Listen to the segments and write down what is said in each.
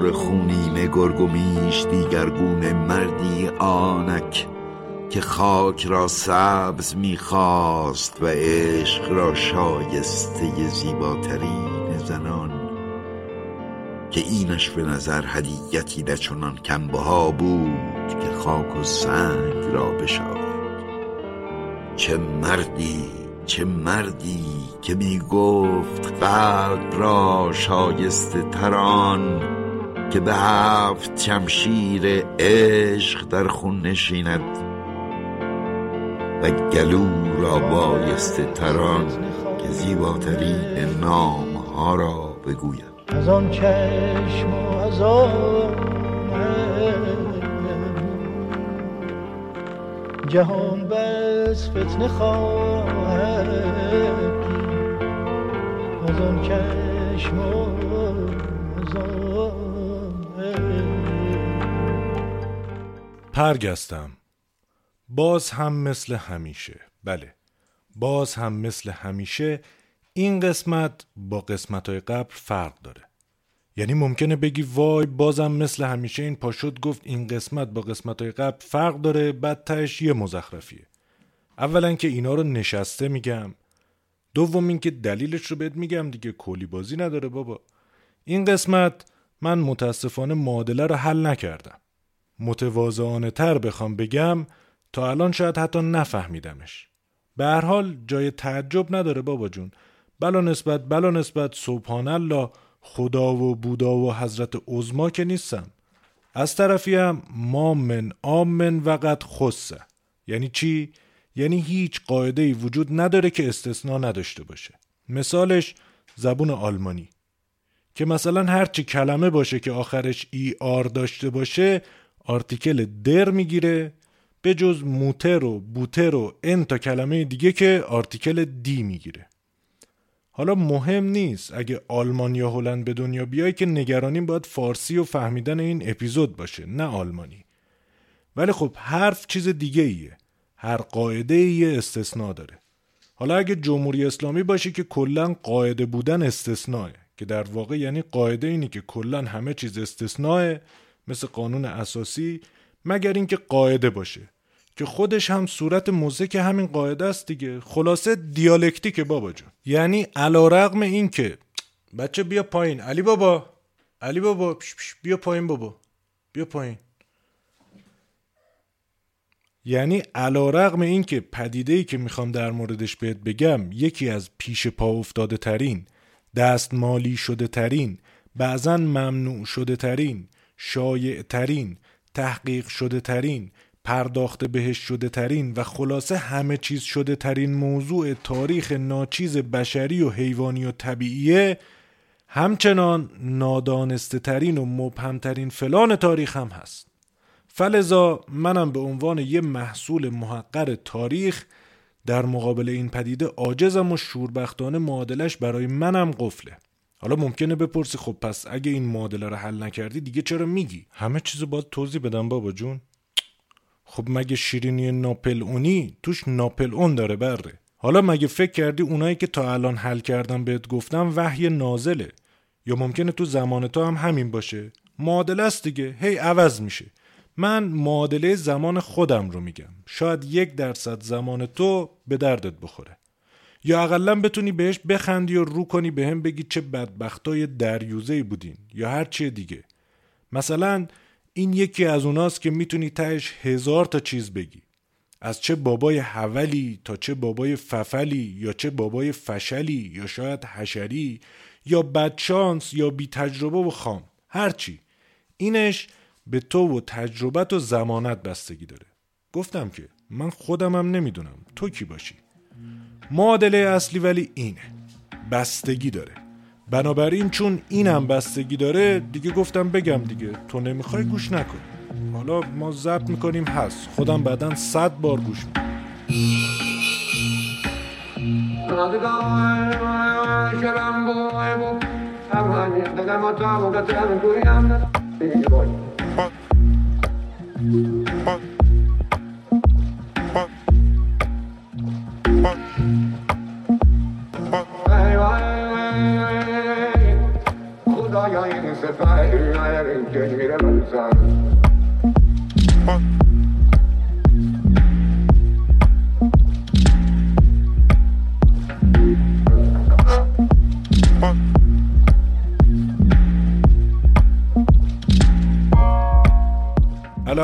سزاوار خونین گرگ و میش دیگرگون مردی آنک که خاک را سبز می‌خواست و عشق را شایسته زیباترین زنان که اینش به نظر هدیتی نچنان کمبها بود که خاک و سنگ را بشاید. چه مردی چه مردی که می گفت قلب را شایسته تران که به هفت شمشیر عشق در خون نشیند و گلو را بایسته تران که زیباترین نام ها را بگوید. از آن چشم و از جهان بس فتنه خواهد. از آن چشم و پرگستم باز هم مثل همیشه. بله. باز هم مثل همیشه این قسمت با قسمت های قبل فرق داره. یعنی ممکنه بگی وای بازم مثل همیشه این پاشد گفت این قسمت با قسمت های قبل فرق داره بعد تهش یه مزخرفیه. اولا که اینا رو نشسته میگم. دوم اینکه دلیلش رو بهت میگم دیگه کلی بازی نداره بابا. این قسمت من متاسفانه معادله رو حل نکردم. متواضعانه تر بخوام بگم تا الان شاید حتی نفهمیدمش. به هر حال جای تعجب نداره بابا جون. بلا نسبت بلا نسبت سبحان الله خدا و بودا و حضرت عزما که نیستم. از طرفی هم ما من آمن وقت خصه یعنی چی؟ یعنی هیچ قاعده ای وجود نداره که استثنا نداشته باشه. مثالش زبون آلمانی. که مثلا هرچی کلمه باشه که آخرش ای آر داشته باشه آرتیکل در می‌گیره به جز موتر و بوتر و ان تا کلمه دیگه که آرتیکل دی می‌گیره. حالا مهم نیست اگه آلمان یا هلند به دنیا بیای که نگرانیم باید فارسی و فهمیدن این اپیزود باشه نه آلمانی. ولی خب حرف چیز دیگه ایه. هر قاعده یه استثناء داره. حالا اگه جمهوری اسلامی باشه که کلا قاعده بودن استثناءه که در واقع یعنی قاعده اینی که کلا همه چیز استثناء مثل قانون اساسی مگر اینکه قاعده باشه که خودش هم صورت موزیک همین قاعده است دیگه. خلاصه دیالکتیک بابا جون یعنی علا رقم این که بچه بیا پایین. علی بابا. علی بابا. پش پش بیا پایین بابا. بیا پایین. یعنی علا رقم این که پدیده ای که می‌خوام در موردش بهت بگم یکی از پیش پا افتاده ترین دستمالی شده ترین بعضا ممنوع شده ترین شایع ترین تحقیق شده ترین پرداخته بهش شده ترین و خلاصه همه چیز شده ترین موضوع تاریخ ناچیز بشری و حیوانی و طبیعیه همچنان نادانسته ترین و مبهمترین فلان تاریخ هم هست. فلزا منم به عنوان یه محصول محقر تاریخ در مقابل این پدیده عاجزم و شوربختانه معادلش برای منم قفله. حالا ممکنه بپرسی خب پس اگه این معادله رو حل نکردی دیگه چرا میگی؟ همه چیزو باید توضیح بدم بابا جون. خب مگه شیرینی ناپل اونی؟ توش ناپل اون داره بره. حالا مگه فکر کردی اونایی که تا الان حل کردم بهت گفتم وحی نازله؟ یا ممکنه تو زمان تو هم همین باشه؟ معادله است دیگه. هی عوض میشه. من معادله زمان خودم رو میگم. شاید یک درصد زمان تو به دردت بخوره. یا اقلا بتونی بهش بخندی و رو کنی به هم بگی چه بدبختای دریوزه بودین یا هر چیه دیگه. مثلا این یکی از اوناست که می‌تونی تهش هزار تا چیز بگی. از چه بابای حولی تا چه بابای ففلی یا چه بابای فشلی یا شاید حشری یا بدشانس یا بی تجربه و خام هرچی اینش به تو و تجربت و زمانت بستگی داره. گفتم که من خودمم نمی‌دونم تو کی باشی. معادله اصلی ولی اینه. بستگی داره. بنابراین چون اینم بستگی داره دیگه گفتم بگم دیگه. تو نمی‌خوای گوش نکن. حالا ما ضبط می‌کنیم هست. خودم بعدا صد بار گوش می‌کنم.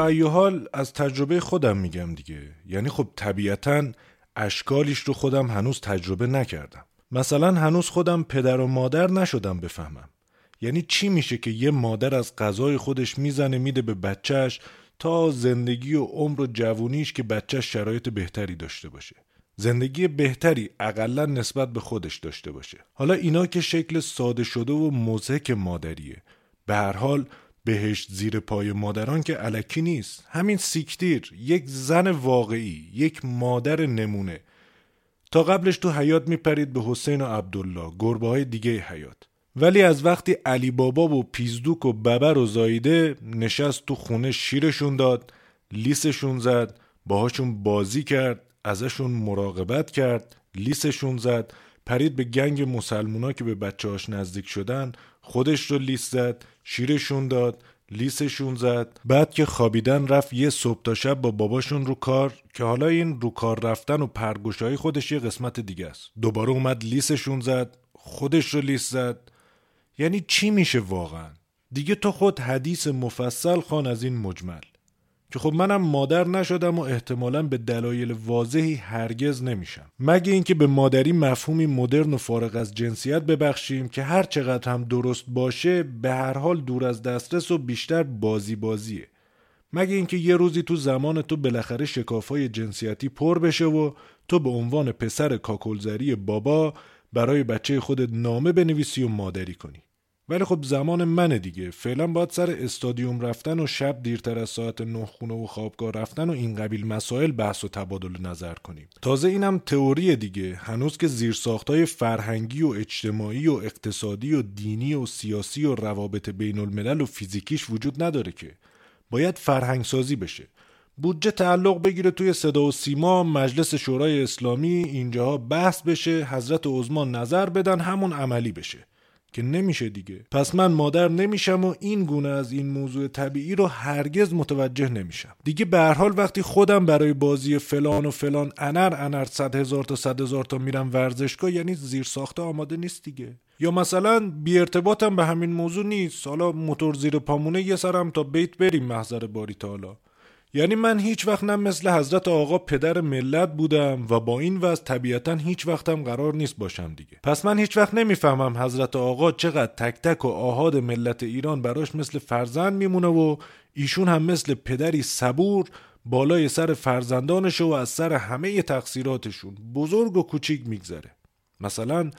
خدایا حال از تجربه خودم میگم دیگه. یعنی خب طبیعتاً اشکالیش رو خودم هنوز تجربه نکردم. مثلا هنوز خودم پدر و مادر نشدم بفهمم. یعنی چی میشه که یه مادر از غذای خودش می‌زنه میده به بچهش تا زندگی و عمر و جوونیش که بچهش شرایط بهتری داشته باشه. زندگی بهتری اقلا نسبت به خودش داشته باشه. حالا اینا که شکل ساده شده و مزهک مادریه. به هر حال بهشت زیر پای مادران که علکی نیست. همین سیکتیر یک زن واقعی یک مادر نمونه. تا قبلش تو حیات میپرید به حسین و عبدالله گربه های دیگه حیات ولی از وقتی علی بابا و پیزدوک و ببر و زایده نشست تو خونه شیرشون داد لیسشون زد باهاشون بازی کرد ازشون مراقبت کرد لیسشون زد پرید به گنگ مسلمونا که به بچه هاش نزدیک شدن خودش رو لیس زد شیرشون داد لیسشون زد. بعد که خوابیدن رفت یه صبح تا شب با باباشون رو کار که حالا این رو کار رفتن و پرگوشایی خودش یه قسمت دیگه است. دوباره اومد لیسشون زد خودش رو لیس زد. یعنی چی میشه واقعا؟ دیگه تو خود حدیث مفصل خان از این مجمل. که خب منم مادر نشدم و احتمالا به دلایل واضحی هرگز نمیشم. مگه اینکه به مادری مفهومی مدرن و فارغ از جنسیت ببخشیم که هر چقدر هم درست باشه به هر حال دور از دسترس و بیشتر بازی بازیه مگه اینکه یه روزی تو زمان تو بالاخره شکافای جنسیتی پر بشه و تو به عنوان پسر کاکلزری بابا برای بچه خودت نامه بنویسی و مادری کنی. ولی خب زمان منه دیگه. فعلا باید سر استادیوم رفتن و شب دیرتر از ساعت نه خونه و خوابگاه رفتن و این قبیل مسائل بحث و تبادل نظر کنیم. تازه اینم تئوری دیگه. هنوز که زیرساختای فرهنگی و اجتماعی و اقتصادی و دینی و سیاسی و روابط بین الملل و فیزیکیش وجود نداره که. باید فرهنگ سازی بشه. بودجه تعلق بگیره توی صدا و سیما مجلس شورای اسلامی اینجاها بحث بشه حضرت عزمان نظر بدن همون عملی بشه. که نمیشه دیگه. پس من مادر نمیشم و این گونه از این موضوع طبیعی رو هرگز متوجه نمیشم. دیگه به هر حال وقتی خودم برای بازی فلان و فلان انر انر صد هزار تا صد هزار تا میرم ورزشگاه یعنی زیر ساخته آماده نیست دیگه. یا مثلا بی ارتباطم به همین موضوع نیست. حالا موتور زیر پامونه یه سرم تا بیت بریم محضر باری تالا یعنی من هیچ وقت نه مثل حضرت آقا پدر ملت بودم و با این وضع طبیعتا هیچ وقتم قرار نیست باشم دیگه. پس من هیچ وقت نمی‌فهمم حضرت آقا چقدر تک تک و آهاد ملت ایران براش مثل فرزند میمونه و ایشون هم مثل پدری صبور بالای سر فرزندانش و از سر همه تقصیراتشون بزرگ و کوچیک میگذره. مثلا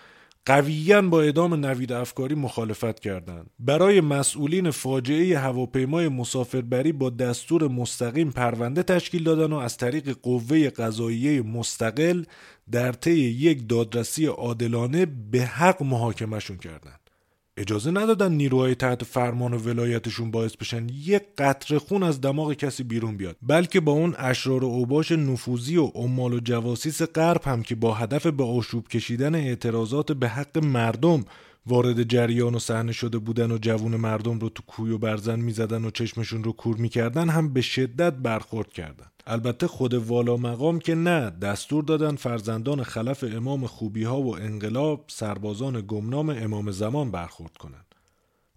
قویا با اعدام نوید افکاری مخالفت کردند. برای مسئولین فاجعه هواپیمای مسافربری با دستور مستقیم پرونده تشکیل دادن و از طریق قوه قضاییه مستقل در طی یک دادرسی عادلانه به حق محاکمشون کردند. اجازه ندادن نیروهای تحت فرمان و ولایتشون باعث بشن یک قطر خون از دماغ کسی بیرون بیاد. بلکه با اون اشرار و اوباش نفوذی و عمال و جواسیس غرب هم که با هدف به آشوب کشیدن اعتراضات به حق مردم وارد جریان و صحنه شده بودن و جوون مردم رو تو کوی و برزن می‌زدن و چشمشون رو کور می‌کردن هم به شدت برخورد کردن. البته خود والا مقام که نه دستور دادن فرزندان خلف امام خوبی ها و انقلاب سربازان گمنام امام زمان برخورد کنند.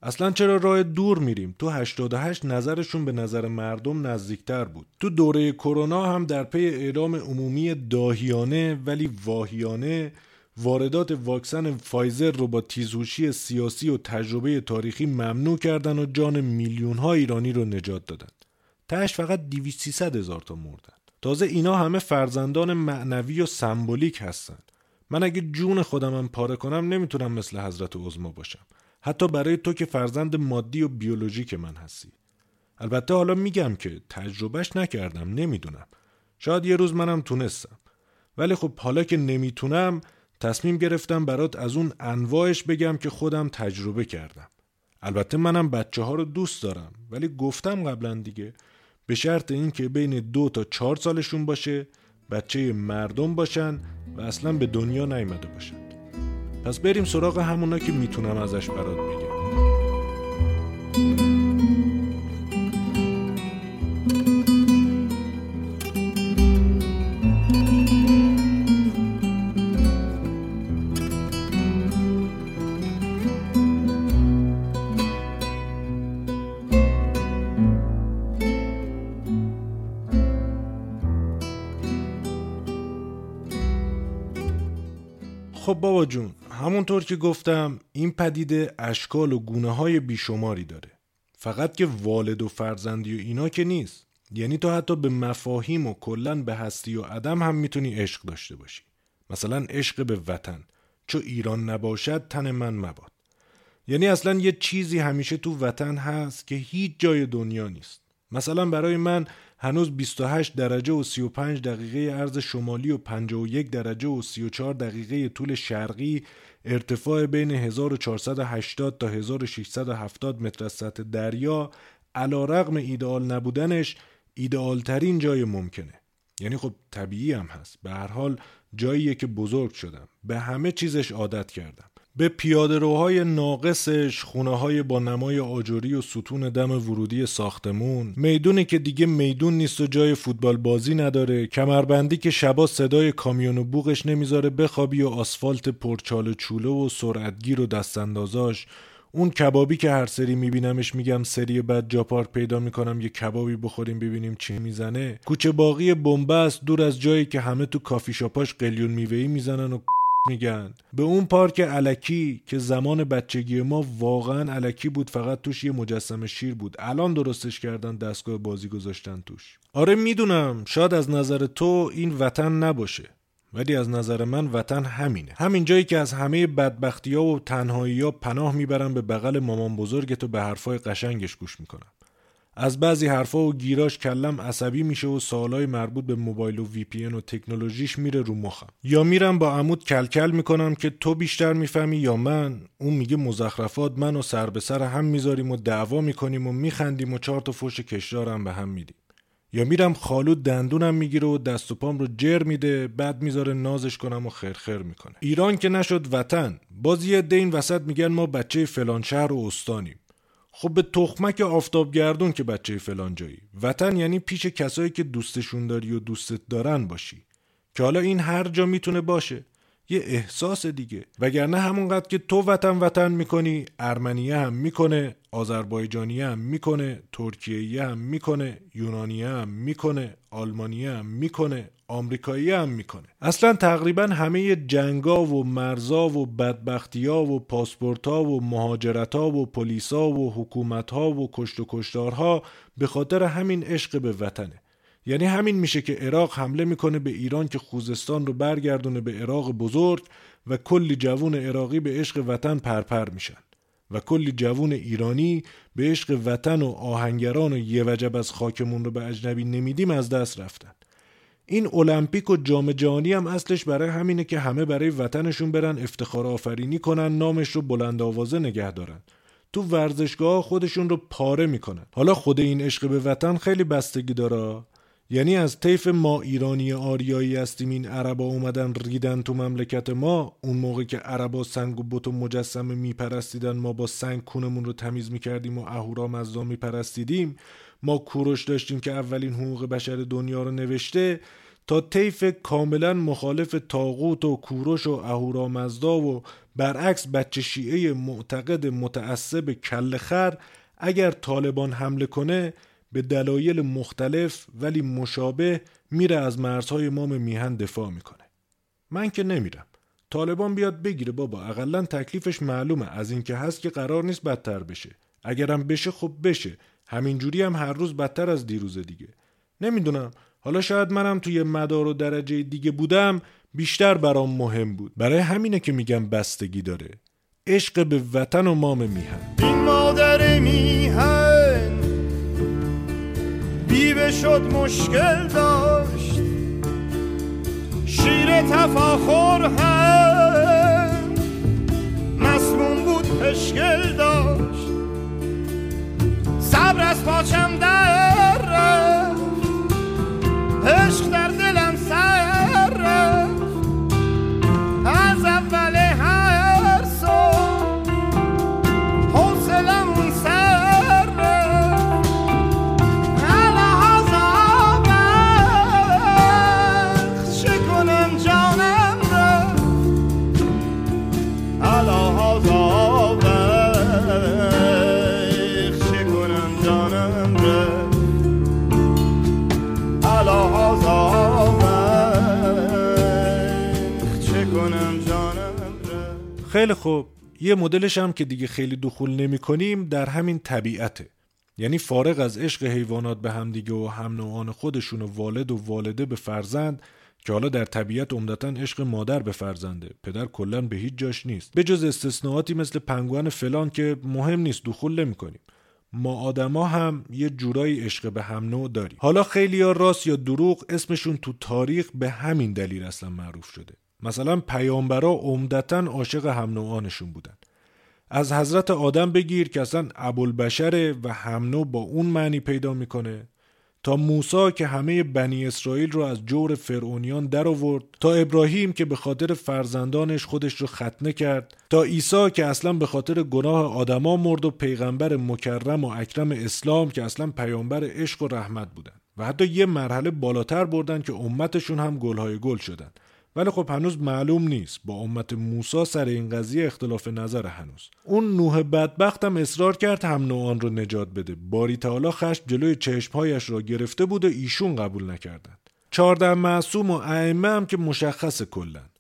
اصلا چرا راه دور میریم؟ تو 88 نظرشون به نظر مردم نزدیکتر بود. تو دوره کرونا هم در پی اعلام عمومی داهیانه ولی واهیانه واردات واکسن فایزر رو با تیزهوشی سیاسی و تجربه تاریخی ممنوع کردن و جان میلیون ها ایرانی رو نجات دادن. تهش فقط 200 هزار تا مردن. تازه اینا همه فرزندان معنوی و سمبولیک هستن. من اگه جون خودمم پاره کنم نمی‌تونم مثل حضرت عزما باشم. حتی برای تو که فرزند مادی و بیولوژیک من هستی. البته حالا میگم که تجربهش نکردم نمی‌دونم. شاید یه روز منم تونستم. ولی خب حالا که نمی‌تونم تصمیم گرفتم برات از اون انواعش بگم که خودم تجربه کردم. البته منم بچه ها رو دوست دارم ولی گفتم قبلا دیگه به شرط اینکه بین دو تا چهار سالشون باشه بچه مردم باشن و اصلا به دنیا نیامده باشن. پس بریم سراغ همونا که می‌تونم ازش برات بگم. خب بابا جون همونطور که گفتم این پدیده اشکال و گونه های بیشماری داره. فقط که والد و فرزندی و اینا که نیست. یعنی تو حتی به مفاهیم و کلا به هستی و عدم هم می‌تونی عشق داشته باشی. مثلا عشق به وطن. چو ایران نباشد تن من مباد. یعنی اصلا یه چیزی همیشه تو وطن هست که هیچ جای دنیا نیست. مثلا برای من هنوز 28 درجه و 35 دقیقه عرض شمالی و 51 درجه و 34 دقیقه طول شرقی ارتفاع بین 1480 تا 1670 متر از سطح دریا علا رقم ایدئال نبودنش ایدئال ترین جای ممکنه. یعنی خب طبیعی هم هست. به هر حال جاییه که بزرگ شدم. به همه چیزش عادت کردم. به پیاده روهای ناقصش خونه های با نمای آجوری و ستون دم ورودی ساختمون. می‌دونی که دیگه میدون نیست و جای فوتبال بازی نداره. کمربندی که شبا صدای کامیون و بوغش نمی‌ذاره بخوابی و آسفالت پرچال چوله و سرعتگیر و دستاندازاش. اون کبابی که هر سری میبینمش میگم سری بعد جا پارک پیدا می‌کنم یه کبابی بخوریم ببینیم چی می‌زنه. کوچه باقی بنبست دور از جایی که همه تو کافی شاپاش قلیون میوهی می‌زنن و میگن. به اون پارک علکی که زمان بچگی ما واقعا علکی بود فقط توش یه مجسم شیر بود. الان درستش کردن دستگاه بازی گذاشتن توش. آره می‌دونم. شاید از نظر تو این وطن نباشه. ولی از نظر من وطن همینه. همین جایی که از همه بدبختی ها و تنهایی ها پناه می‌برم به بغل مامان بزرگتو به حرفای قشنگش گوش می‌کنم. از بعضی حرفا و گیراش کلم عصبی میشه و سوالای مربوط به موبایل و وی پی و تکنولوژیش میره رو مخم. یا میرم با عمود کلکل می‌کنم که تو بیشتر می‌فهمی یا من. اون میگه مزخرفات من و سر به سر هم می‌ذاریم و دعوا می‌کنیم و میخندیم و چهار تا فوش کشدارم به هم میدیم. یا میرم خالود دندونم می‌گیره و دست و پام رو جر میده بعد می‌ذاره نازش کنم و خرخر می‌کنه. ایران که نشد وطن. باز یه این وسط میگن ما بچه فلان شهر و استانیم. خب به تخمک آفتابگردون که بچه فلان جایی. وطن یعنی پیش کسایی که دوستشون داری و دوستت دارن باشی. که حالا این هر جا می‌تونه باشه. یه احساس دیگه. وگرنه همونقدر که تو وطن وطن می‌کنی ارمنیه هم می‌کنه آذربایجانیه هم می‌کنه ترکیه هم می‌کنه یونانیه هم می‌کنه آلمانیه هم می‌کنه آمریکایی هم می‌کنه. اصلا تقریبا همه جنگا و مرزا و بدبختیا و پاسپورتا و مهاجرتا و پلیسا و حکومتها و کشت و کشتارها به خاطر همین عشق به وطنه. یعنی همین میشه که عراق حمله می‌کنه به ایران که خوزستان رو برگردونه به عراق بزرگ و کلی جوون عراقی به عشق وطن پرپر میشن. و کلی جوون ایرانی به عشق وطن و آهنگران و یه وجب از خاکمون رو به اجنبی نمیدیم از دست رفتن. این المپیک و جام جهانی هم اصلش برای همینه که همه برای وطنشون برن افتخار آفرینی کنن نامش رو بلند آوازه نگه دارن. تو ورزشگاه خودشون رو پاره می‌کنن. حالا خود این عشق به وطن خیلی بستگی داره؟ یعنی از طیف ما ایرانی آریایی هستیم این عربا اومدن ریدن تو مملکت ما. اون موقع که عربا سنگ و بت و مجسمه میپرستیدن ما با سنگ کونمون رو تمیز می‌کردیم و اهورا مزدا میپرستیدیم. ما کوروش داشتیم که اولین حقوق بشر دنیا رو نوشته. تا طیف کاملا مخالف تاغوت و کوروش و اهورا مزدا و برعکس بچه شیعه معتقد متعصب کل خر اگر طالبان حمله کنه به دلایل مختلف ولی مشابه میره از مرزهای مام میهن دفاع می‌کنه. من که نمیرم. طالبان بیاد بگیره بابا. اقلا تکلیفش معلومه. از اینکه هست که قرار نیست بدتر بشه. اگرم بشه خب بشه. همینجوری هم هر روز بدتر از دیروز دیگه. نمی‌دونم. حالا شاید منم توی مدار و درجه دیگه بودم بیشتر برام مهم بود. برای همینه که میگم بستگی داره. عشق به وطن و مام میهن. این مادر میهن شد مشکل داشت. شیر تفاخر هم مسموم بود پشکل داشت. صبر از پاچم در عشق در خیلی خوب. یه مدلش هم که دیگه خیلی دخول نمی کنیم در همین طبیعته. یعنی فارغ از عشق حیوانات به همدیگه و هم نوعان خودشون و والد و والده به فرزند که حالا در طبیعت عمدتا عشق مادر به فرزنده. پدر کلا به هیچ جاش نیست. به جز استثناءاتی مثل پنگوان فلان که مهم نیست دخول نمی کنیم ما آدما هم یه جورایی عشق به هم نوع داریم. حالا خیلی ها راست یا دروغ اسمشون تو تاریخ به همین دلیل اصلا معروف شده. مثلا پیامبرا عمدتا عاشق هم نوعانشون بودن. از حضرت آدم بگیر که اصلا ابوالبشره و همنو با اون معنی پیدا می‌کنه. تا موسی که همه بنی اسرائیل رو از جور فرعونیان در آورد تا ابراهیم که به خاطر فرزندانش خودش رو ختنه کرد. تا عیسی که اصلا به خاطر گناه آدما مرد و پیغمبر مکرم و اکرم اسلام که اصلا پیامبر عشق و رحمت بودن. و حتی یه مرحله بالاتر بردن که امتشون هم گلهای گل شدن. ولی خب هنوز معلوم نیست. با امت موسا سر این قضیه اختلاف نظر هنوز. اون نوح بدبختم اصرار کرد هم نوعان رو نجات بده. باری تعالی خشم جلوی چشمهایش را گرفته بود و ایشون قبول نکردند. چهارده معصوم و ائمه هم که مشخص کلن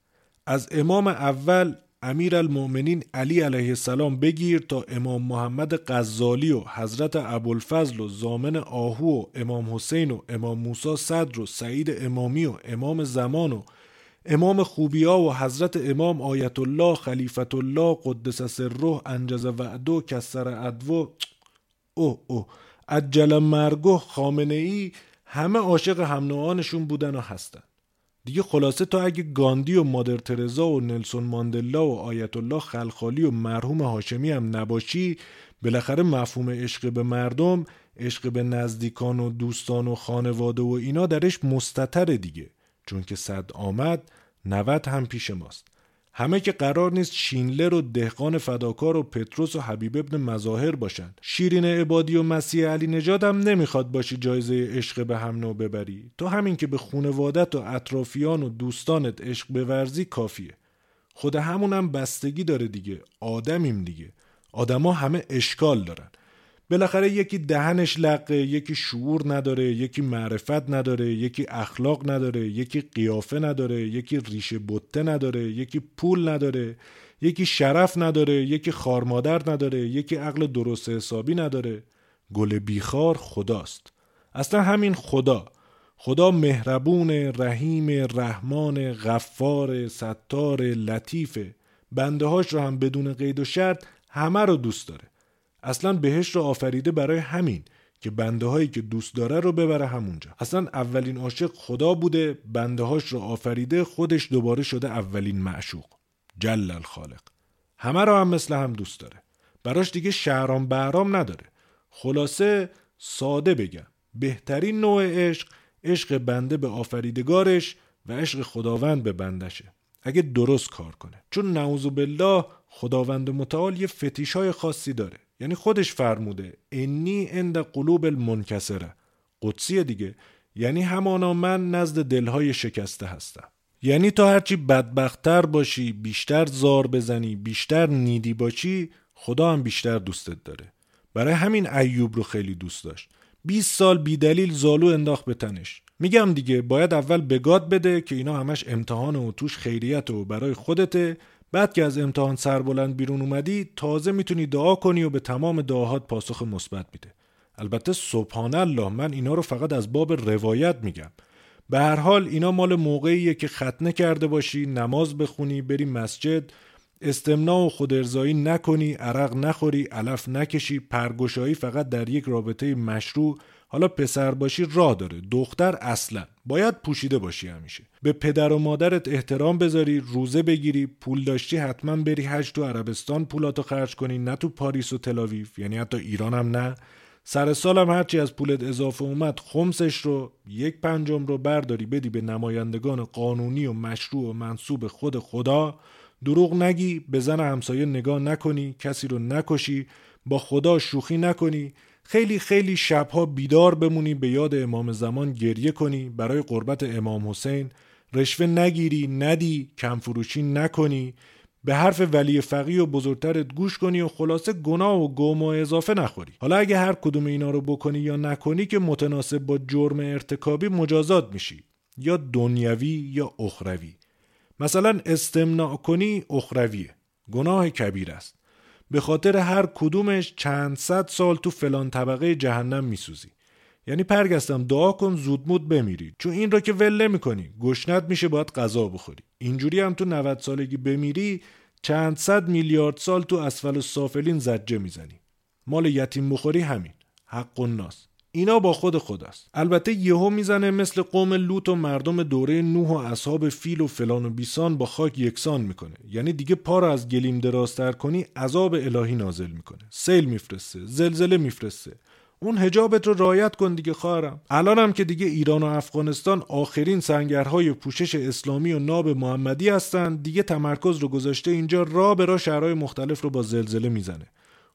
از امام اول امیر المؤمنین علی علیه السلام بگیر تا امام محمد غزالی و حضرت ابوالفضل و زامن آهو و امام حسین و امام موسی صدر و سعید امامی و امام زمان و امام خوبیا و حضرت امام آیت الله خلیفت الله قدس سره انجز وعدو کسر ادو او او عجل مرگو خامنه ای همه عاشق هم بودن و هستن. دیگه خلاصه تا اگه گاندی و مادر ترزا و نلسون ماندلا و آیت الله خلخالی و مرحوم هاشمی هم نباشی بالاخره مفهوم عشق به مردم عشق به نزدیکان و دوستان و خانواده و اینا درش مستتر دیگه. چون که صد آمد نوت هم پیش ماست. همه که قرار نیست شینلر و دهقان فداکار و پتروس و حبیب ابن مظاهر باشن شیرین عبادی و مسیح علی نجات هم نمی‌خواد باشی جایزه عشق به هم نو ببری. تو همین که به خونوادت و اطرافیان و دوستانت عشق بورزی کافیه. خود همونم بستگی داره دیگه. آدمیم دیگه. آدما همه اشکال دارن. بالاخره یکی دهنش لقه یکی شعور نداره یکی معرفت نداره یکی اخلاق نداره یکی قیافه نداره یکی ریشه بته نداره یکی پول نداره یکی شرف نداره یکی خارمادر نداره یکی عقل درست حسابی نداره. گل بیخار خداست. اصلا همین خدا. خدا مهربون رحیم رحمان غفار ستار لطیفه. بنده هاش رو هم بدون قید و شرط همه رو دوست داره. اصلا بهش رو آفریده برای همین که بنده هایی که دوست داره رو ببره همونجا. اصلا اولین عاشق خدا بوده بنده هاش رو آفریده خودش دوباره شده اولین معشوق جل الخالق. همه رو هم مثل هم دوست داره. براش دیگه شهرام بهرام نداره. خلاصه ساده بگم بهترین نوع عشق عشق بنده به آفریدگارش و عشق خداوند به بندشه اگه درست کار کنه. چون نعوذ بالله خداوند متعال یه فتیش های خاصی داره. یعنی خودش فرموده انی عند قلوب المنکسره. قدسی دیگه یعنی همانا من نزد دلهای شکسته هستم. یعنی تو هرچی بدبختتر باشی بیشتر زار بزنی بیشتر نیدی باشی خدا هم بیشتر دوستت داره. برای همین ایوب رو خیلی دوست داشت. 20 سال بیدلیل زالو انداخت به تنش. میگم دیگه باید اول بگاد بده که اینا همش امتحان و توش خیریت و برای خودته. بعد که از امتحان سربلند بیرون اومدی تازه می‌تونی دعا کنی و به تمام دعاهات پاسخ مثبت میده. البته سبحان الله من اینا رو فقط از باب روایت میگم. به هر حال اینا مال موقعیه که ختنه کرده باشی نماز بخونی بری مسجد استمنا و خودارضایی نکنی عرق نخوری علف نکشی پرگشایی فقط در یک رابطه مشروع حالا پسر باشی راه داره. دختر اصلا. باید پوشیده باشی همیشه. به پدر و مادرت احترام بذاری روزه بگیری پول داشتی حتما بری حج تو عربستان پولاتو خرج کنی نه تو پاریس و تلاویف یعنی حتی ایران هم نه. سر سالم هرچی از پولت اضافه اومد خمسش رو یک پنجم رو برداری بدی به نمایندگان قانونی و مشروع و منصوب خود خدا. دروغ نگی به زن همسایه نگاه نکنی کسی رو نکشی با خدا شوخی نکنی. خیلی خیلی شبها بیدار بمونی به یاد امام زمان گریه کنی. برای قربت امام حسین رشوه نگیری ندی کمفروشی نکنی. به حرف ولی فقی و بزرگترت گوش کنی و خلاصه گناه و گم و اضافه نخوری. حالا اگه هر کدوم اینا رو بکنی یا نکنی که متناسب با جرم ارتکابی مجازات میشی. یا دنیوی یا اخروی. مثلا استمناع کنی اخرویه. گناه کبیر است. به خاطر هر کدومش چند صد سال تو فلان طبقه جهنم میسوزی. یعنی پرگستم دعا کن زودمود بمیری. چون این را که ول نمی‌کنی. گشنت میشه باید غذا بخوری. اینجوری هم تو 90 سالگی بمیری چند صد میلیارد سال تو اسفل و سافلین زجه می‌زنی. مال یتیم بخوری همین. حق و ناس اینا با خود خداست. البته یهو می‌زنه مثل قوم لوط و مردم دوره نوح و اصحاب فیل و فلان و بیسان با خاک یکسان می‌کنه. یعنی دیگه پا رو از گلیم درازتر کنی عذاب الهی نازل می‌کنه. سیل میفرسته زلزله میفرسته. اون هجابت رو رایت کن دیگه خواهرم. الانم که دیگه ایران و افغانستان آخرین سنگرهای پوشش اسلامی و ناب محمدی هستن دیگه تمرکز رو گذاشته اینجا را به را شهرهای مختلف رو با زلزله می‌زنه.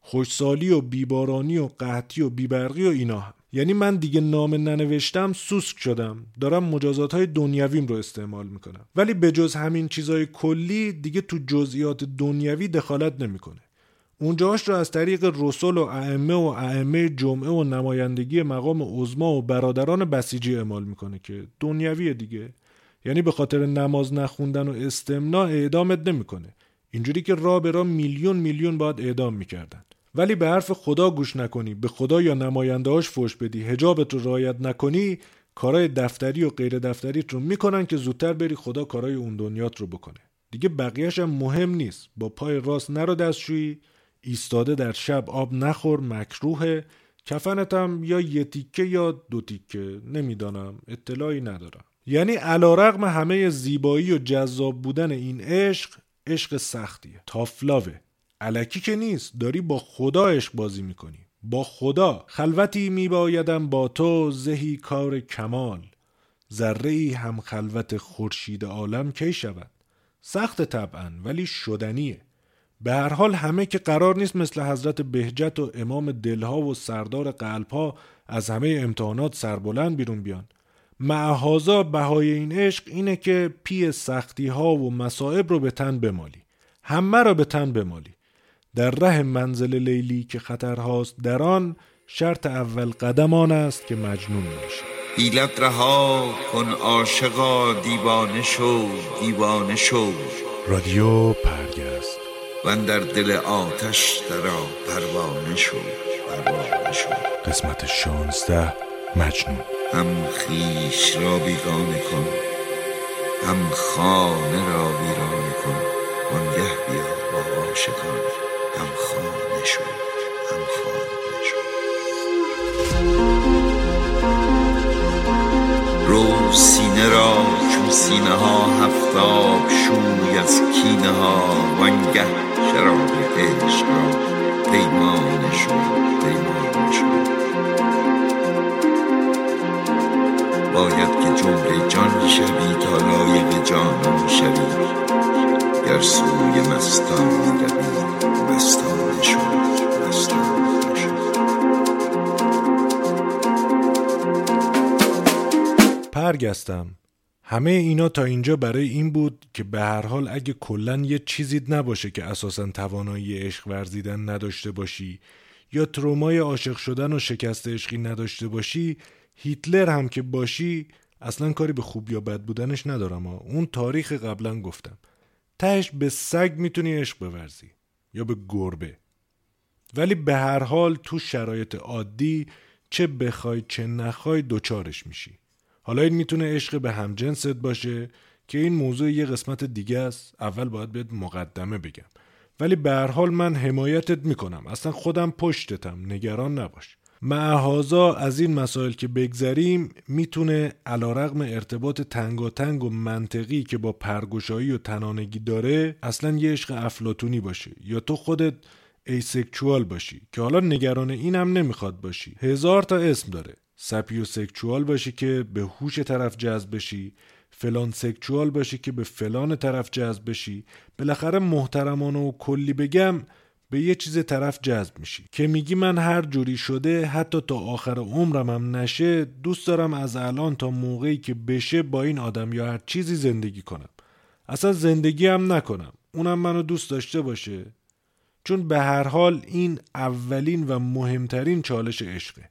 خوشسالی و بیبارانی و قحطی و بیبرقی و اینا هم یعنی من دیگه نام ننوشتم سوسک شدم. دارم مجازات های دنیویم رو استعمال می‌کنم. ولی به جز همین چیزای کلی دیگه تو جزئیات دنیوی دخالت نمی‌کنه. اونجاش رو از طریق رسول و ائمه و ائمه جمعه و نمایندگی مقام عظما و برادران بسیجی اعمال می‌کنه که دنیوی دیگه. یعنی به خاطر نماز نخوندن و استمنا اعدامت نمی‌کنه. اینجوری که را به را میلیون میلیون باید اعدام می‌کردن. ولی به حرف خدا گوش نکنی به خدا یا نمایندهاش فوش بدی. هجابت رو رعایت نکنی کارای دفتری و غیر دفتریت رو می‌کنن که زودتر بری خدا کارای اون دنیات رو بکنه. دیگه بقیهش هم مهم نیست. با پای راست نرو دستشویی ایستاده در شب آب نخور مکروه کفنتم یا یه تیکه یا دو تیکه. نمی‌دانم اطلاعی ندارم. یعنی علا همه زیبایی و جذاب بودن این عشق عشق سختیه. تافلاوه. علکی که نیست داری با خدا عشق بازی می‌کنی. با خدا. خلوتی میبایدم با تو زهی کار کمال. ذره ای هم خلوت خورشید عالم کی شود؟ سخت طبعا ولی شدنیه. به هر حال همه که قرار نیست مثل حضرت بهجت و امام دلها و سردار قلبها از همه امتحانات سربلند بیرون بیان. معهازا بهای این عشق اینه که پی سختی ها و مصائب رو به تن بمالی. همه را به تن بمالی. در ره منزل لیلی که خطرهاست در آن شرط اول قدمان است که مجنون میشه حیلت رها کن عاشقا دیوانه شو دیوانه شو. رادیو پرگست. و در دل آتش درا پروانه شو پروانه شو. قسمت شانزده مجنون. هم خیش را بیگانه کن هم خانه را ویرانه کن وانگه بیا با عاشقان. رو سینه را چون سینه ها هفتاب شوی از کینه ها وانگه شراب عشق را پیمانه شو پیمانه شو باید که جمله جان شوی تا لایق جانان شوی گر سوی مستان روی مستانه شو مستانه شو پرگستم همه اینا تا اینجا برای این بود که به هر حال اگه کلا یه چیزی نباشه که اساسا توانایی عشق ورزیدن نداشته باشی یا ترومای عاشق شدن و شکست عشقی نداشته باشی هیتلر هم که باشی اصلا کاری به خوب یا بد بودنش ندارم ها. اون تاریخ قبلا گفتم. تهش به سگ می‌تونی عشق بورزی یا به گربه. ولی به هر حال تو شرایط عادی چه بخوای چه نخوای دوچارش میشی. حالا این می‌تونه عشق به همجنست باشه که این موضوع یه قسمت دیگه است. اول باید بهت مقدمه بگم. ولی به هر حال من حمایتت می‌کنم. اصلا خودم پشتتم. نگران نباش. معهازا از این مسائل که بگذریم می‌تونه علیرغم ارتباط تنگاتنگ و منطقی که با پرگشایی و تنانگی داره اصلا یه عشق افلاتونی باشه. یا تو خودت asexual باشی که حالا نگران اینم نمی‌خواد باشی. هزار تا اسم داره. sapiosexual باشی که به هوش طرف جذب بشی فلان sexual باشی که به فلان طرف جذب بشی. بالاخره محترمانه و کلی بگم به یه چیز طرف جذب میشی. که میگی من هر جوری شده حتی تا آخر عمرم هم نشه دوست دارم از الان تا موقعی که بشه با این آدم یا هر چیزی زندگی کنم. اصلا زندگی هم نکنم. اونم منو دوست داشته باشه. چون به هر حال این اولین و مهمترین چالش عشقه.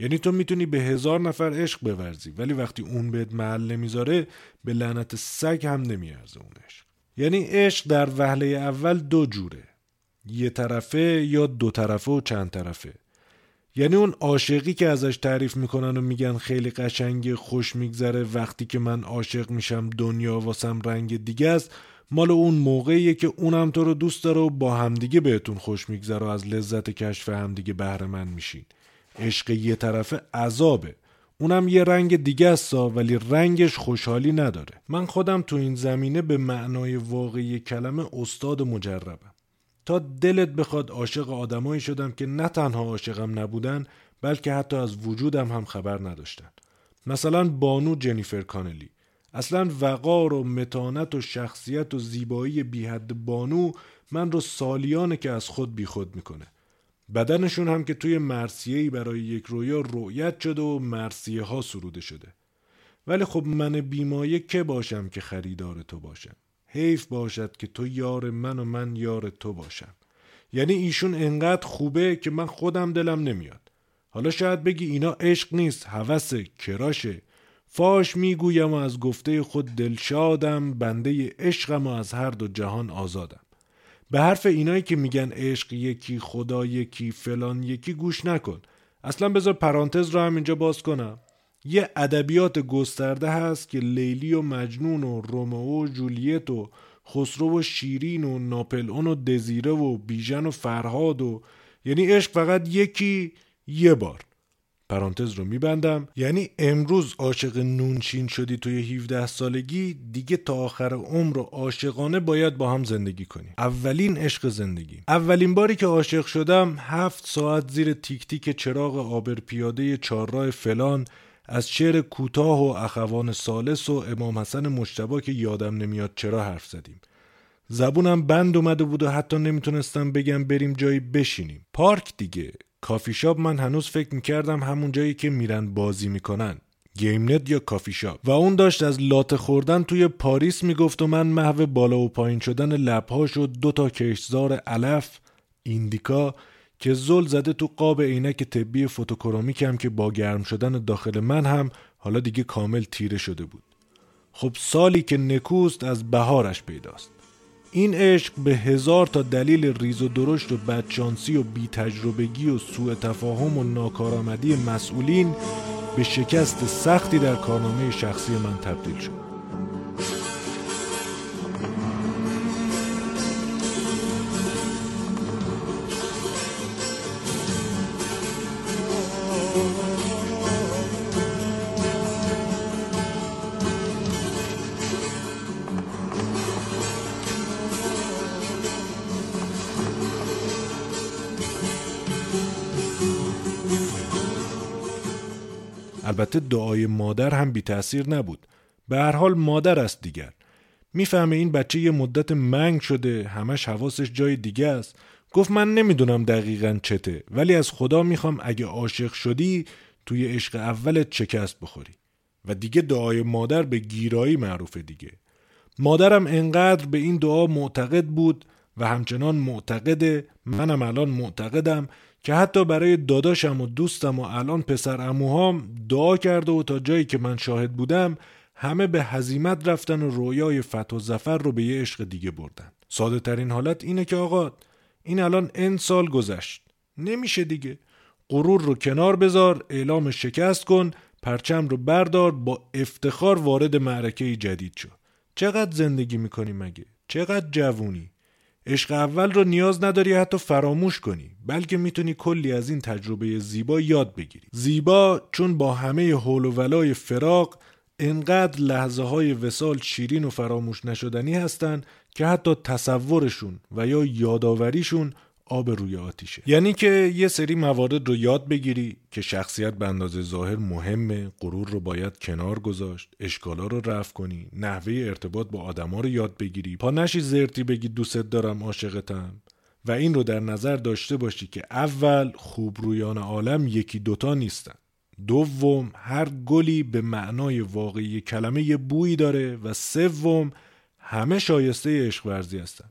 یعنی تو می‌تونی به هزار نفر عشق بورزی ولی وقتی اون بهت محل نمی‌ذاره به لعنت سگ هم نمیارزه اون عشق. یعنی عشق در وهله اول دو جوره یه طرفه یا دو طرفه و چند طرفه. یعنی اون عاشقی که ازش تعریف می‌کنن و میگن خیلی قشنگ خوش میگذره وقتی که من عاشق میشم دنیا واسم رنگ دیگه است مال اون موقعیه که اونم تو رو دوست داره و با همدیگه بهتون خوش میگذره و از لذت کشف همدیگه بهره من میشین. عشق یه طرفه عذابه. اونم یه رنگ دیگه است ولی رنگش خوشحالی نداره. من خودم تو این زمینه به معنای واقعی کلمه استاد مجربم. تا دلت بخواد عاشق آدمایی شدم که نه تنها عاشقم نبودن بلکه حتی از وجودم هم خبر نداشتن. مثلا بانو جنیفر کانلی. اصلا وقار و متانت و شخصیت و زیبایی بیحد بانو من رو سالیانه که از خود بیخود می‌کنه. بدنشون هم که توی مرسیهی برای یک رویا رؤیت شده و مرسیه ها سروده شده. ولی خب من بیمایه که باشم که خریدار تو باشم؟ حیف باشد که تو یار من و من یار تو باشم. یعنی ایشون انقدر خوبه که من خودم دلم نمیاد. حالا شاید بگی اینا عشق نیست هوس کراشه. فاش می‌گویم و از گفته خود دلشادم بنده عشقم و از هر دو جهان آزادم. به حرف اینایی که میگن عشق یکی خدا یکی فلان یکی گوش نکن. اصلا بذار پرانتز رو هم اینجا باز کنم. یه ادبیات گسترده هست که لیلی و مجنون و رومئو و جولیت و خسرو و شیرین و ناپلئون و دزیره و بیژن و فرهاد و یعنی عشق فقط یکی یه بار. پرانتز رو میبندم. یعنی امروز عاشق نونشین شدی توی 17 سالگی دیگه تا آخر عمر و عاشقانه باید با هم زندگی کنیم اولین عشق زندگی. اولین باری که عاشق شدم هفت ساعت زیر تیک تیک چراغ آبر پیاده چهارراه فلان از شعر کوتاه و اخوان سالس و امام حسن مشتبا که یادم نمیاد چرا حرف زدیم. زبونم بند اومده بود و حتی نمی‌تونستم بگم بریم جایی بشینیم. پارک دیگه. کافی شاپ من هنوز فکر می‌کردم همون جایی که میرن بازی می‌کنن. گیم نت یا کافی شاپ؟ و اون داشت از لاته خوردن توی پاریس می‌گفت و من محو بالا و پایین شدن لبهاش و دو تا کشزار علف indica که زل زده تو قاب عینک طبی فوتوکرومیکم که با گرم شدن داخل من هم حالا دیگه کامل تیره شده بود. خب سالی که نکوست از بهارش پیداست. این عشق به هزار تا دلیل ریز و درشت و بدشانسی و بی تجربگی و سوء تفاهم و ناکارآمدی مسئولین به شکست سختی در کارنامه شخصی من تبدیل شد. البته دعای مادر هم بی تاثیر نبود. به هر حال مادر است دیگر. می‌فهمه این بچه یه مدت منگ شده همش حواسش جای دیگه است. گفت من نمی‌دونم دقیقا چته ولی از خدا می‌خوام اگه عاشق شدی توی عشق اولت شکست بخوری. و دیگه دعای مادر به گیرایی معروفه دیگه. مادرم انقدر به این دعا معتقد بود و همچنان معتقده منم الان معتقدم که حتی برای داداشم و دوستم و الان پسر اموهام دعا کرده و تا جایی که من شاهد بودم همه به هزیمت رفتن و رویای فتح و زفر رو به یه عشق دیگه بردن. ساده ترین حالت اینه که آقا این الان ان سال گذشت. نمیشه دیگه. غرور رو کنار بذار اعلام شکست کن پرچم رو بردار با افتخار وارد معرکه جدید شو. چقدر زندگی می‌کنی مگه؟ چقدر جوونی؟ عشق اول رو نیاز نداری حتی فراموش کنی بلکه می‌تونی کلی از این تجربه زیبا یاد بگیری. زیبا چون با همه حول و ولای فراق انقدر لحظه های وسال شیرین و فراموش نشدنی هستند که حتی تصورشون و یا یادآوریشون آب روی آتیشه. یعنی که یه سری موارد رو یاد بگیری که شخصیت به اندازه ظاهر مهمه غرور رو باید کنار گذاشت اشکالا رو رفع کنی نحوه ارتباط با آدما رو یاد بگیری. پا نشی زرتی بگی دوست دارم عاشقتم. و این رو در نظر داشته باشی که اول خوب رویان عالم یکی دوتا نیستن. دوم هر گلی به معنای واقعی کلمه بویی داره و سوم همه شایسته عشق ورزی هستن.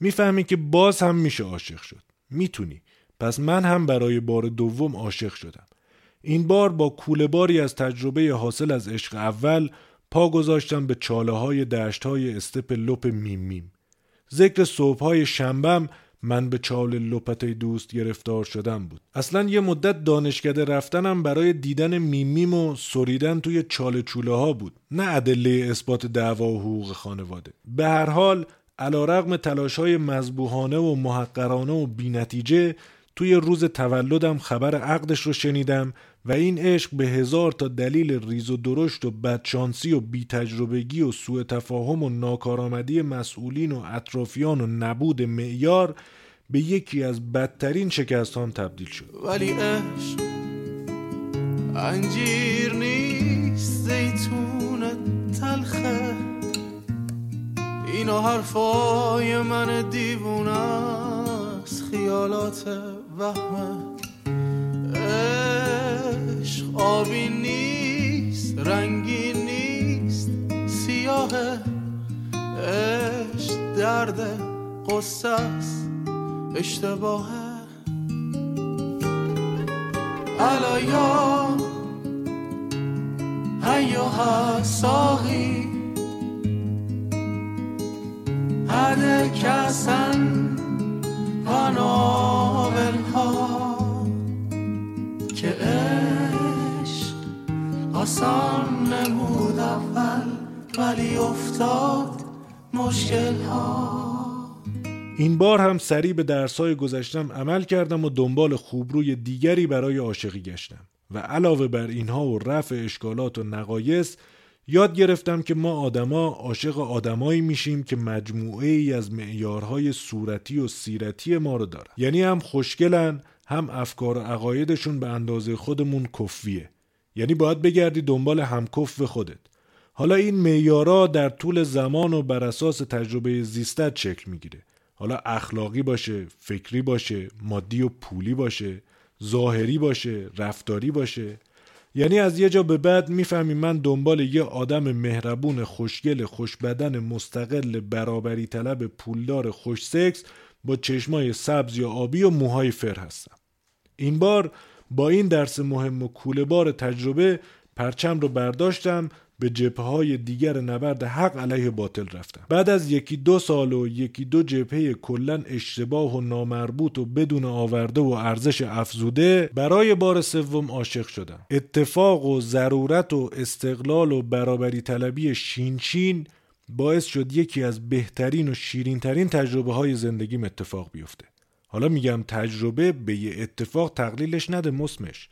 می‌فهمی که باز هم میشه عاشق شد. می‌تونی. پس من هم برای بار دوم عاشق شدم. این بار با کوله باری از تجربه حاصل از عشق اول پا گذاشتم به چاله های دشت های استپ لپ میم میم. ذکر صبح های شنبم من به چال لپت دوست گرفتار شدم بود. اصلا یه مدت دانشکده رفتنم برای دیدن میمیم و سریدن توی چال چوله ها بود. نه ادله اثبات دعوا و حقوق خانواده. به هر حال علا رقم تلاش های مذبوحانه و محقرانه و بینتیجه توی روز تولدم خبر عقدش رو شنیدم و این عشق به هزار تا دلیل ریز و درشت و بدشانسی و بیتجربگی و سوء تفاهم و ناکارآمدی مسئولین و اطرافیان و نبود معیار به یکی از بدترین شکستان تبدیل شد. ولی عشق انجیر نیست زیتون. اینا حرفای من دیوونه است خیالات وهمه عشق آبی نیست رنگی نیست سیاه. عشق درد قصه است اشتباه. علیا هیا ساقی. هده کسن ها که عشق آسان اول ولی افتاد مشکل ها این بار هم سریع به درسای گذشتم عمل کردم و دنبال خوبروی دیگری برای عاشقی گشتم. و علاوه بر اینها و رفع اشکالات و نقایص یاد گرفتم که ما آدما عاشق آدمایی میشیم که مجموعه ای از معیارهای صورتی و سیرتی ما رو دارن. یعنی هم خوشگلن هم افکار و عقایدشون به اندازه خودمون کفیه. یعنی باید بگردی دنبال همکف خودت. حالا این معیارها در طول زمان و بر اساس تجربه زیستت شکل می‌گیره. حالا اخلاقی باشه فکری باشه مادی و پولی باشه ظاهری باشه رفتاری باشه. یعنی از یه جا به بعد می‌فهمی من دنبال یه آدم مهربون خوشگل خوشبدن مستقل برابری طلب پولدار خوش سکس با چشمای سبز یا آبی و موهای فر هستم. این بار با این درس مهم و کوله بار تجربه پرچم رو برداشتم به جبهه های دیگر نبرد حق علیه باطل رفتم بعد از یکی دو سال و یکی دو جبهه کلا اشتباه و نامربوط و بدون آورده و ارزش افزوده برای بار سوم عاشق شدم اتفاق و ضرورت و استقلال و برابری طلبی شینشین باعث شد یکی از بهترین و شیرینترین تجربه های زندگیم اتفاق بیفته. حالا میگم تجربه به یه اتفاق تقلیلش نده مسمش.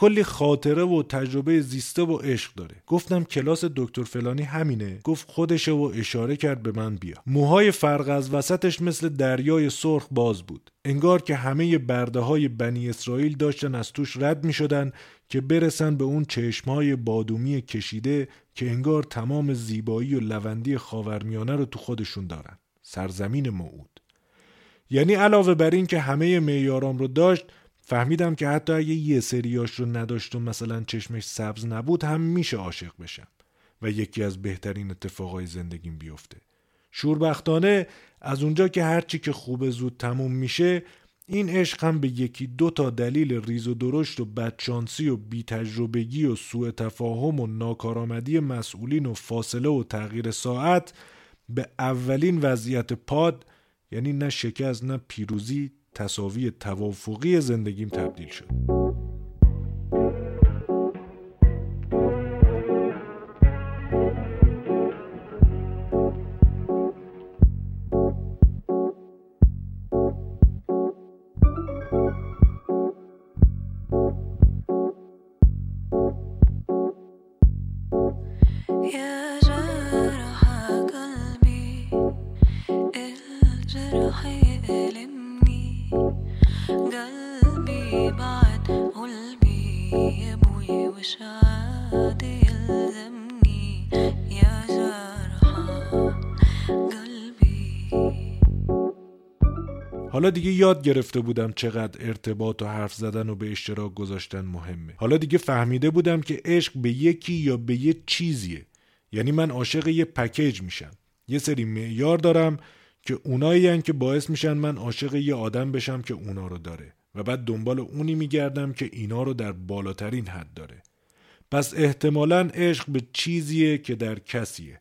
کلی خاطره و تجربه زیسته و عشق داره. گفتم کلاس دکتر فلانی همینه. گفت خودشه و اشاره کرد به من بیا. موهای فرق از وسطش مثل دریای سرخ باز بود. انگار که همه برده های بنی اسرائیل داشتن از توش رد می شدن که برسن به اون چشمهای بادومی کشیده که انگار تمام زیبایی و لوندی خاورمیانه رو تو خودشون دارن. سرزمین موعود. یعنی علاوه بر این که همه معیارام رو داشت فهمیدم که حتی اگه یه سریاش رو نداشت و مثلا چشمش سبز نبود هم میشه عاشق بشم و یکی از بهترین اتفاقای زندگیم بیفته. شوربختانه از اونجا که هرچی که خوب زود تموم میشه این عشق هم به یکی دو تا دلیل ریز و درشت و بدشانسی و بیتجربگی و سوء تفاهم و ناکارآمدی مسئولین و فاصله و تغییر ساعت به اولین وضعیت پاد یعنی نه شکست نه پیروزی تصاوی توافقی زندگیم تبدیل شد. يا حالا دیگه یاد گرفته بودم چقدر ارتباط و حرف زدن و به اشتراک گذاشتن مهمه. حالا دیگه فهمیده بودم که عشق به یکی یا به یه چیزیه. یعنی من عاشق یه پکیج میشم. یه سری معیار دارم که اونایی که باعث میشن من عاشق یه آدم بشم که اونا رو داره. و بعد دنبال اونی میگردم که اینا رو در بالاترین حد داره. پس احتمالا عشق به چیزیه که در کسیه.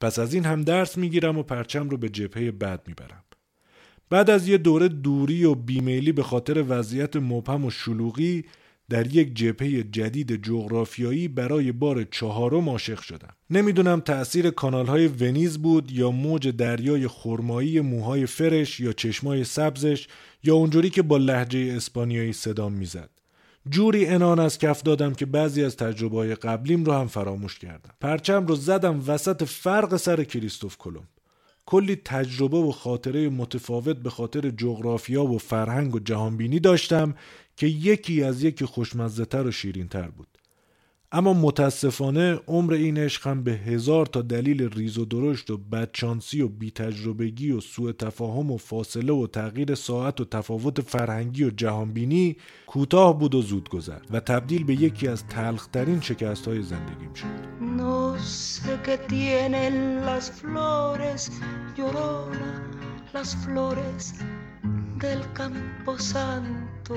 پس از این هم درس می‌گیرم و پرچم رو به جبهه بعد می‌برم. بعد از یه دوره دوری و بیمیلی به خاطر وضعیت مبهم و شلوغی در یک جبهه جدید جغرافیایی برای بار چهارم عاشق شدم. نمی‌دونم تأثیر کانال های ونیز بود یا موج دریای خرمایی موهای فرش یا چشمای سبزش یا اونجوری که با لحجه اسپانیایی صدام می‌زد. جوری انان از کف دادم که بعضی از تجربه قبلیم رو هم فراموش کردم. پرچم رو زدم وسط فرق سر کریستوف کلمب. کلی تجربه و خاطره متفاوت به خاطر جغرافیا و فرهنگ و جهانبینی داشتم که یکی از یکی خوشمزه تر و شیرین تر بود. اما متاسفانه عمر این عشق هم به هزار تا دلیل ریز و درشت و بدچانسی و بیتجربگی و سوء تفاهم و فاصله و تغییر ساعت و تفاوت فرهنگی و جهانبینی کوتاه بود و زود گذر و تبدیل به یکی از تلخترین شکست های زندگیم شد No sé tienen las flores, llorona, las flores del campo santo.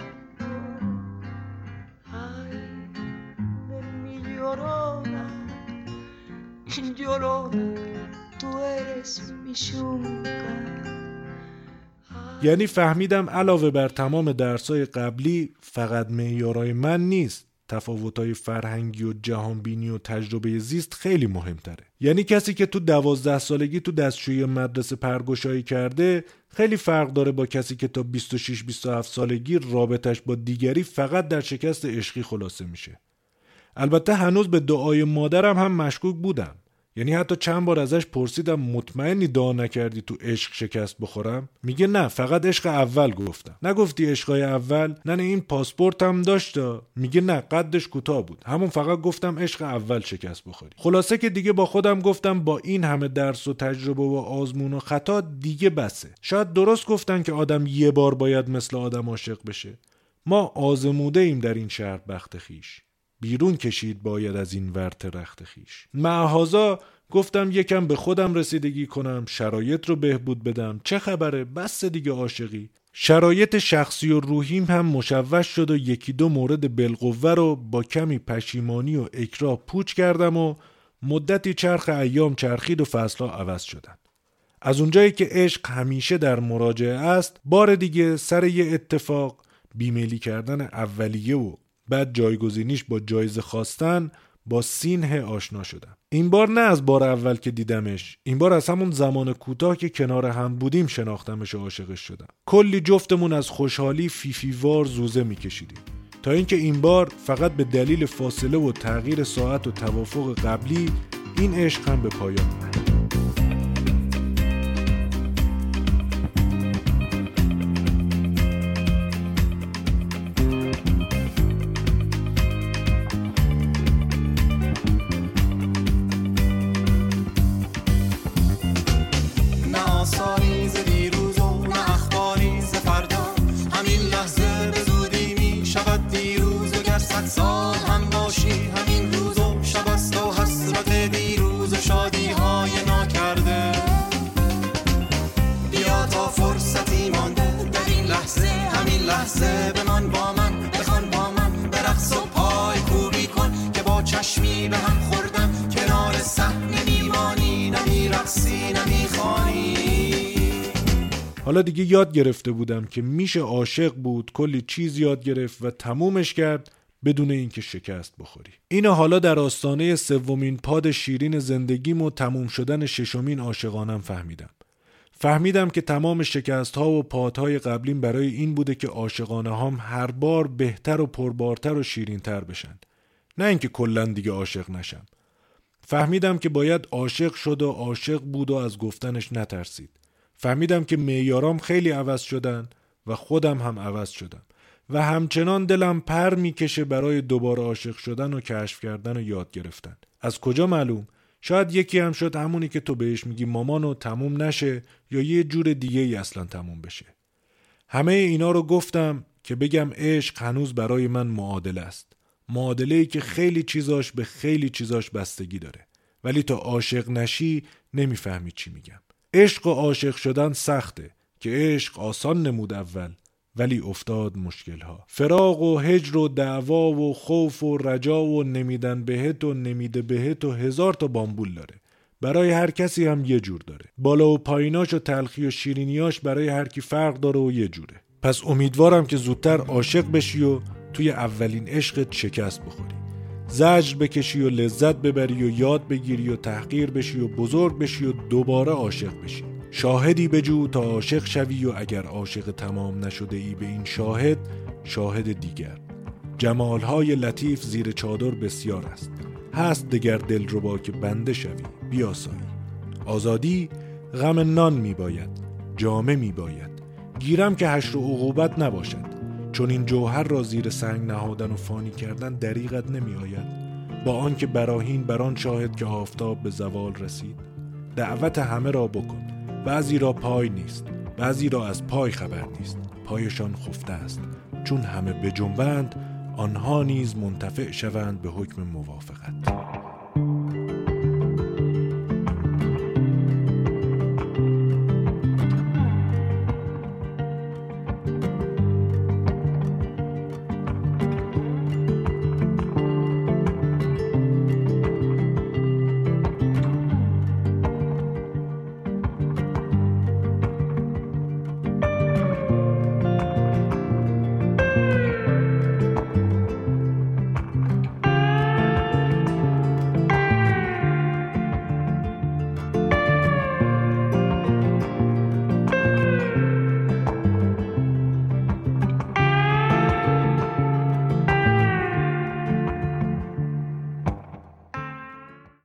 Llorona, llorona, tú eres mi yunca. یعنی فهمیدم علاوه بر تمام درسای قبلی فقط معیارای من نیست. تفاوتهای فرهنگی و جهانبینی و تجربه زیست خیلی مهمتره. یعنی کسی که تو دوازده سالگی تو دستشوی مدرسه پرگشایی کرده خیلی فرق داره با کسی که تا 26-27 سالگی رابطش با دیگری فقط در شکست عشقی خلاصه میشه. البته هنوز به دعای مادرم هم مشکوک بودم. یعنی حتی چند بار ازش پرسیدم مطمئنی دعا نکردی تو عشق شکست بخورم؟ میگه نه فقط عشق اول گفتم. نگفتی عشقای اول؟ نه نه این پاسپورت هم داشت. میگه نه قدش کوتاه بود. همون فقط گفتم عشق اول شکست بخوری. خلاصه که دیگه با خودم گفتم با این همه درس و تجربه و آزمون و خطا دیگه بسه. شاید درست گفتن که آدم یه بار باید مثل آدم عاشق بشه. ما آزموده ایم در این شهر بخت خیش. بیرون کشید باید از این ورت رخت خیش. معهازا گفتم یکم به خودم رسیدگی کنم شرایط رو بهبود بدم. چه خبره؟ بس دیگه عاشقی. شرایط شخصی و روحیم هم مشوش شد و یکی دو مورد بالقوه رو با کمی پشیمانی و اکراه پوچ کردم و مدتی چرخ ایام چرخید و فصلها عوض شدن. از اونجایی که عشق همیشه در مراجعه است بار دیگه سر یه اتفاق بیمیلی کردن اولیه و بعد جایگزینیش با جایزه خواستن با سینه آشنا شدم. این بار نه از بار اول که دیدمش این بار از همون زمان کوتاه که کنار هم بودیم شناختمش و عاشقش شدم. کلی جفتمون از خوشحالی فیفیوار زوزه میکشیدیم. تا اینکه این بار فقط به دلیل فاصله و تغییر ساعت و توافق قبلی این عشق هم به پایان گرفته بودم که میشه عاشق بود کلی چیز یاد گرفت و تمومش کرد بدون اینکه شکست بخوری. اینو حالا در آستانه سومین پاد شیرین زندگیم و تموم شدن ششمین عاشقانم فهمیدم. فهمیدم که تمام شکست ها و پادهای قبلیم برای این بوده که عاشقانه هام هر بار بهتر و پربارتر و شیرینتر بشن. نه اینکه کلا دیگه عاشق نشم. فهمیدم که باید عاشق شد و عاشق بود و از گفتنش نترسید. فهمیدم که معیارام خیلی عوض شدن و خودم هم عوض شدم. و همچنان دلم پر می‌کشه برای دوباره عاشق شدن و کشف کردن و یاد گرفتن. از کجا معلوم؟ شاید یکی هم شد همونی که تو بهش میگی مامان و تموم نشه یا یه جور دیگه ای اصلا تموم بشه. همه اینا رو گفتم که بگم عشق هنوز برای من معادله است. معادله ای که خیلی چیزاش به خیلی چیزاش بستگی داره. ولی تا عاشق نشی نمی‌فهمی چی میگم. عشق و عاشق شدن سخته که عشق آسان نمود اول ولی افتاد مشکلها. فراق و هجر و دعوا و خوف و رجا و نمیدن بهت و نمیده بهت و هزار تا بامبول داره. برای هر کسی هم یه جور داره. بالا و پاییناش و تلخی و شیرینیاش برای هر کی فرق داره و یه جوره. پس امیدوارم که زودتر عاشق بشی و توی اولین عشقت شکست بخوری. زجر بکشی و لذت ببری و یاد بگیری و تحقیر بشی و بزرگ بشی و دوباره عاشق بشی. شاهدی بجو تا عاشق شوی و اگر عاشق تمام نشده ای به این شاهد شاهد دیگر. جمالهای لطیف زیر چادر بسیار است. هست دگر دل رو که بنده شوی بیاسایی. آزادی غم نان می باید جامه می باید گیرم که حشر و عقوبت نباشد. چون این جوهر را زیر سنگ نهادن و فانی کردن دریغت نمی آید با آنکه براهین بران شاهد که آفتاب به زوال رسید دعوت همه را بکن. بعضی را پای نیست بعضی را از پای خبر نیست. پایشان خفته است. چون همه بجنبند آنها نیز منتفع شوند به حکم موافقت.